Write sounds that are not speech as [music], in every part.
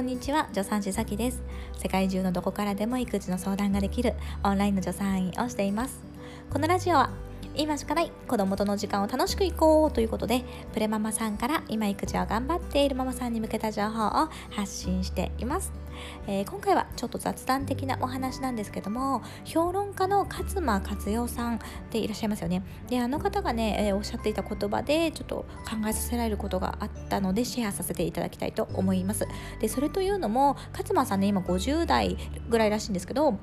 こんにちは助産師さきです。世界中のどこからでも育児の相談ができるオンラインの助産院をしています。このラジオは今しかない子供との時間を楽しくいこうということでプレママさんから今育児を頑張っているママさんに向けた情報を発信しています、えー、今回はちょっと雑談的なお話なんですけども評論家の勝間勝代さんでいらっしゃいますよね。であの方がね、えー、おっしゃっていた言葉でちょっと考えさせられることがあったのでシェアさせていただきたいと思います。でそれというのも勝間さんね今50代ぐらいらしいんですけど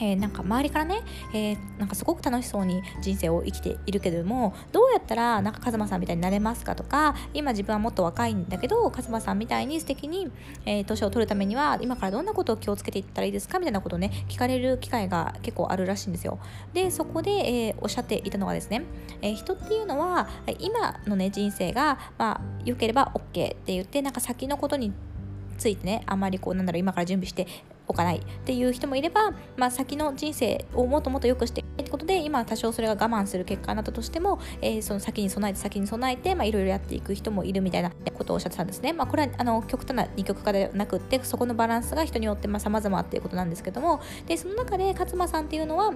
えー、なんか周りからね、えー、なんかすごく楽しそうに人生を生きているけれどもどうやったらなんか風間さんみたいになれますかとか今自分はもっと若いんだけど風間さんみたいに素敵に、えー、年を取るためには今からどんなことを気をつけていったらいいですかみたいなことをね聞かれる機会が結構あるらしいんですよ。でそこで、えー、おっしゃっていたのがですね、えー、人っていうのは今のね人生がまあ良ければ OK って言ってなんか先のことについてねあまりこうなんだろう今から準備しておかないっていう人もいれば、まあ、先の人生をもっともっと良くしてってことで今多少それが我慢する結果になったとしても、えー、その先に備えて先に備えていろいろやっていく人もいるみたいなことをおっしゃってたんですね。まあ、これはあの極端な二極化ではなくってそこのバランスが人によってまあ様々っていうことなんですけどもでその中で勝間さんっていうのは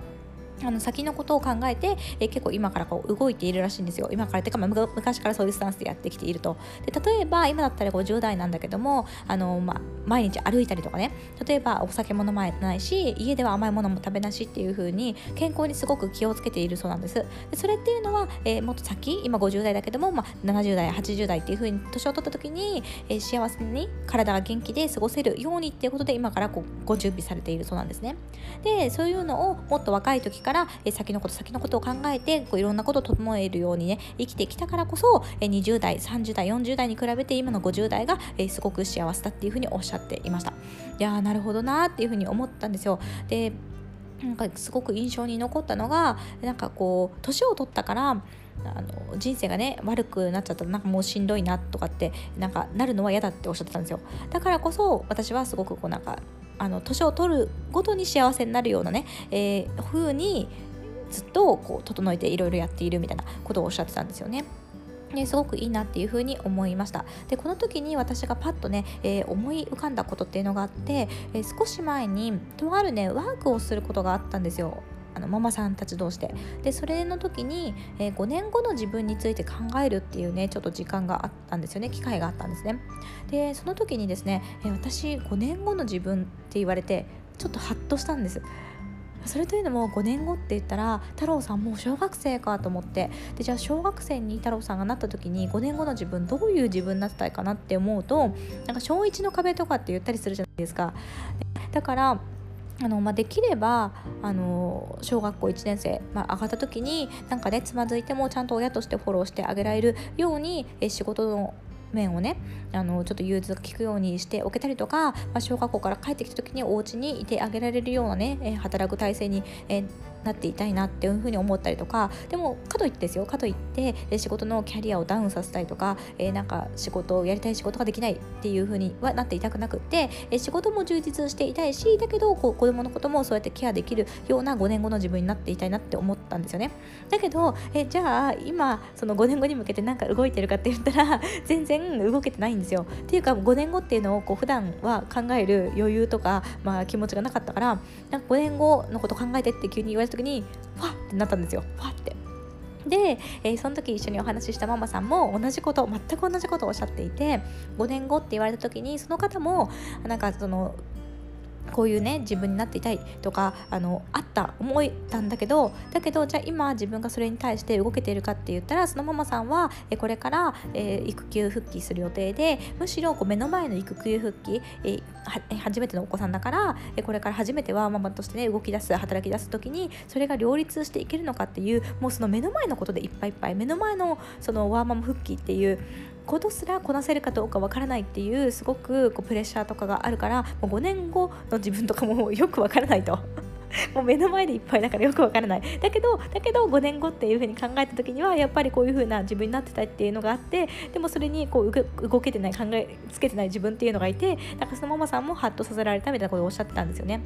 あの先のことを考えて、えー、結構今からこう動いているらしいんですよ。今からってか、まあ、昔からそういうスタンスでやってきていると。で例えば今だったら50代なんだけどもあの、まあ、毎日歩いたりとかね。例えばお酒も飲まないし家では甘いものも食べなしっていう風に健康にすごく気をつけているそうなんです。でそれっていうのは、えー、もっと先今50代だけども、まあ、70代80代っていう風に年を取った時に、えー、幸せに体が元気で過ごせるようにっていうことで今からこうご準備されているそうなんですね。でそういうのをもっと若い時から、え先のこと先のことを考えてこういろんなことを整えるようにね生きてきたからこそ、え20代30代40代に比べて今の50代が、えすごく幸せだっていうふうにおっしゃっていました。いやーなるほどなっていうふうに思ったんですよ。でなんかすごく印象に残ったのがなんかこう年を取ったからあの人生がね悪くなっちゃったらなんかもうしんどいなとかってなんかなるのは嫌だっておっしゃってたんですよ。だからこそ私はすごくこうなんかあの年を取るごとに幸せになるようなね、えー、風にずっとこう整えていろいろやっているみたいなことをおっしゃってたんですよね。ね、すごくいいなっていうふうに思いましたでこの時に私がパッとね、えー、思い浮かんだことっていうのがあって、えー、少し前にとあるねワークをすることがあったんですよあのママさんたち同士で。でそれの時に、えー、5年後の自分について考えるっていうねちょっと時間があったんですよね。機会があったんですね。でその時にですね、え私5年後の自分って言われてちょっとハッとしたんです。それというのも5年後って言ったら太郎さんもう小学生かと思って。でじゃあ小学生に太郎さんがなった時に5年後の自分どういう自分になってたいかなって思うとなんか小1の壁とかって言ったりするじゃないですか。だからあのまあ、できればあの小学校1年生、まあ、上がった時になんかねつまずいてもちゃんと親としてフォローしてあげられるようにえ仕事の面をねあのちょっと融通が利くようにしておけたりとか、まあ、小学校から帰ってきた時にお家にいてあげられるようなね、働く体制に、えなっていたいなっていうふうに思ったりとかでもかといってですよかといって仕事のキャリアをダウンさせたいとか、えー、なんか仕事をやりたい仕事ができないっていうふうにはなっていたくなくって、え仕事も充実していたいしだけどこう子供のこともそうやってケアできるような5年後の自分になっていたいなって思ったんですよね。だけど、えじゃあ今その5年後に向けてなんか動いてるかって言ったら [laughs] 全然動けてないんですよ。っていうか5年後っていうのをこう普段は考える余裕とか、まあ、気持ちがなかったからなんか5年後のこと考えてって急に言われた時にファってなったんですよ。ファって。で、えー、その時一緒にお話ししたママさんも同じこと全く同じことをおっしゃっていて5年後って言われた時にその方もなんかそのこういうね自分になっていたいとかあのあった思ったんだけどだけどじゃあ今自分がそれに対して動けているかって言ったらそのママさんはえこれから、えー、育休復帰する予定でむしろこう目の前の育休復帰、えー、初めてのお子さんだからこれから初めてはママとしてね動き出す働き出す時にそれが両立していけるのかっていうもうその目の前のことでいっぱいいっぱい目の前のそのワーママ復帰っていうことすらこなせるかどうかわからないっていうすごくこうプレッシャーとかがあるからもう5年後の自分とかもよくわからないと。[laughs] もう目の前でいっぱいだからよくわからないだけどだけど5年後っていう風に考えた時にはやっぱりこういう風な自分になってたいっていうのがあってでもそれにこう動けてない考えつけてない自分っていうのがいてなんかそのママさんもハッとさせられたみたいなことをおっしゃってたんですよね。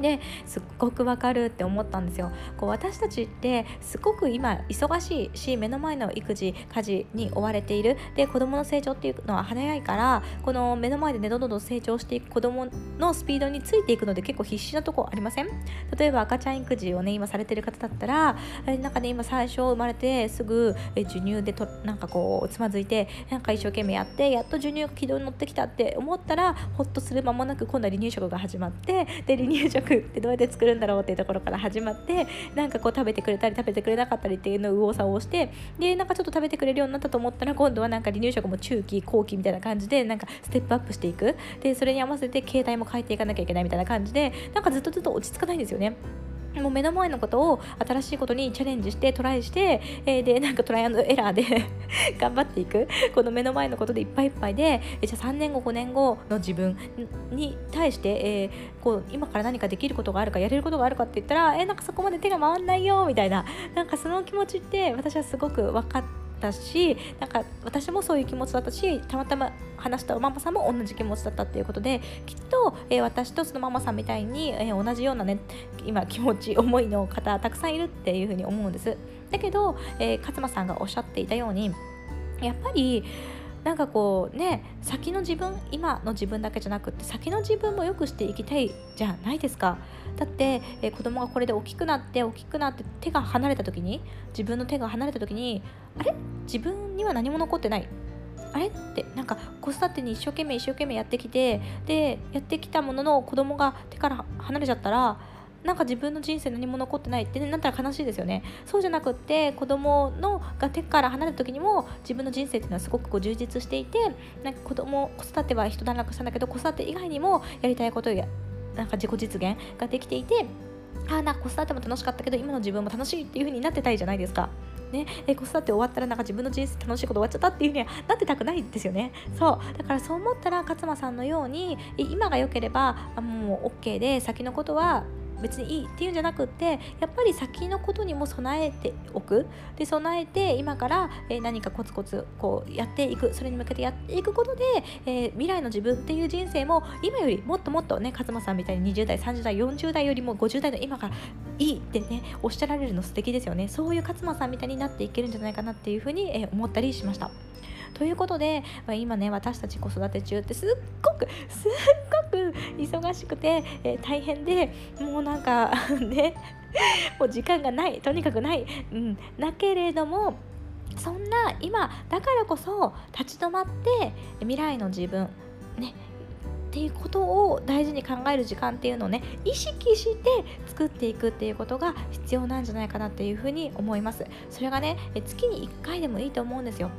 ですっごくわかるって思ったんですよ。こう私たちってすごく今忙しいし目の前の育児家事に追われている。で子どもの成長っていうのは早いからこの目の前でねどんどん成長していく子どものスピードについていくので結構必死なとこありません？例えば赤ちゃん育児をね今されてる方だったらなんかね今最初生まれてすぐ授乳でとなんかこうつまずいてなんか一生懸命やってやっと授乳が軌道に乗ってきたって思ったらほっとする間もなく今度は離乳食が始まってで離乳食ってどうやって作るんだろうっていうところから始まってなんかこう食べてくれたり食べてくれなかったりっていうのを右往左往してでなんかちょっと食べてくれるようになったと思ったら今度はなんか離乳食も中期後期みたいな感じでなんかステップアップしていくでそれに合わせて携帯も変えていかなきゃいけないみたいな感じでなんかずっとずっと落ち着かないんですよね。もう目の前のことを新しいことにチャレンジしてトライして、えー、でなんかトライアンドエラーで [laughs] 頑張っていく。この目の前のことでいっぱいいっぱいでえじゃあ3年後5年後の自分に対して、えー、こう今から何かできることがあるかやれることがあるかって言ったらえー、なんかそこまで手が回んないよみたいな。なんかその気持ちって私はすごく分かってったしなんか私もそういう気持ちだったしたまたま話したママさんも同じ気持ちだったっていうことできっと、えー、私とそのママさんみたいに、えー、同じようなね今気持ち思いの方たくさんいるっていうふうに思うんです。だけど、えー、勝間さんがおっしゃっていたようにやっぱりなんかこうね先の自分今の自分だけじゃなくって先の自分も良くしていきたいじゃないですか。だって、えー、子供がこれで大きくなって大きくなって手が離れた時に自分の手が離れた時にあれ？自分には何も残ってない。あれ？ってなんか子育てに一生懸命一生懸命やってきてでやってきたものの子供が手から離れちゃったらなんか自分の人生何も残ってないってなったら悲しいですよね。そうじゃなくって子供のが手から離れた時にも自分の人生っていうのはすごくこう充実していてなんか子供子育ては一段落したんだけど子育て以外にもやりたいことやなんか自己実現ができていてあなんか子育ても楽しかったけど今の自分も楽しいっていう風になってたいじゃないですか。ね、え子育て終わったらなんか自分の人生楽しいこと終わっちゃったっていう風にはなってたくないですよね。そう。だからそう思ったら勝間さんのように今が良ければもう OK で先のことは別にいいっていうんじゃなくってやっぱり先のことにも備えておく。で備えて今から、え何かコツコツこうやっていく。それに向けてやっていくことで、えー、未来の自分っていう人生も今よりもっともっとね勝間さんみたいに20代30代40代よりも50代の今からいいってねおっしゃられるの素敵ですよね。そういう勝間さんみたいになっていけるんじゃないかなっていうふうに、え思ったりしました。ということで、まあ、今ね私たち子育て中ってすっごくすっごく忙しくて、えー、大変でもうなんか [laughs] ねもう時間がないとにかくない、うん、だけれどもそんな今だからこそ立ち止まって未来の自分ねっていうことを大事に考える時間っていうのをね意識して作っていくっていうことが必要なんじゃないかなっていうふうに思います。それがね月に1回でもいいと思うんですよ。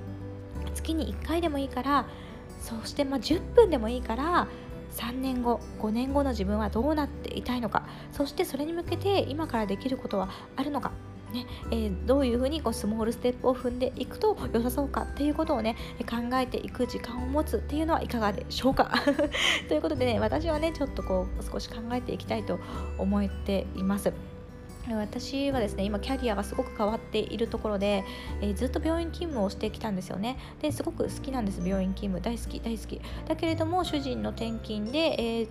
月に1回でもいいからそしてま10分でもいいから3年後5年後の自分はどうなっていたいのかそしてそれに向けて今からできることはあるのかねえー、どういうふうにこうスモールステップを踏んでいくと良さそうかっていうことをね考えていく時間を持つっていうのはいかがでしょうか [laughs] ということでね私はねちょっとこう少し考えていきたいと思っています。私はですね今キャリアがすごく変わっているところで、えー、ずっと病院勤務をしてきたんですよね。ですごく好きなんです病院勤務。大好き大好き。だけれども主人の転勤で、えー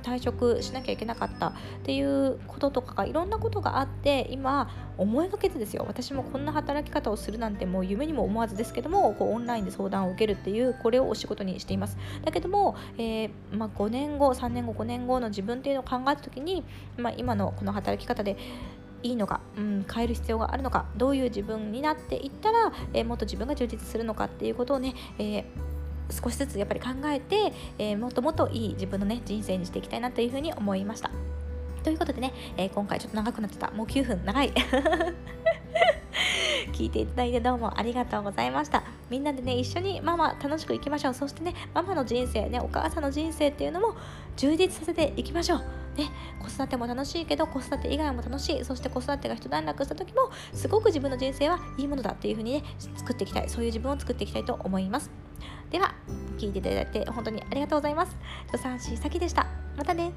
退職しなきゃいけなかった。っていうこととかがいろんなことがあって今思いがけずですよ。私もこんな働き方をするなんてもう夢にも思わず。ですけどもこうオンラインで相談を受けるっていうこれをお仕事にしています。だけども、えー、まあ、5年後3年後5年後の自分っていうのを考えた時に、まあ、今のこの働き方でいいのか、うん、変える必要があるのかどういう自分になっていったら、えー、もっと自分が充実するのかっていうことをね、えー少しずつやっぱり考えて、えー、もっともっといい自分のね人生にしていきたいなというふうに思いました。ということでね、えー、今回ちょっと長くなってた。もう9分長い。[laughs] 聞いていただいてどうもありがとうございました。みんなでね一緒にママ楽しくいきましょう。そしてねママの人生ねお母さんの人生っていうのも充実させていきましょう。ね、子育ても楽しいけど子育て以外も楽しい。そして子育てが一段落した時もすごく自分の人生はいいものだっていうふうにね作っていきたい。そういう自分を作っていきたいと思います。では聞いていただいて本当にありがとうございます。助産師さきでした。またね。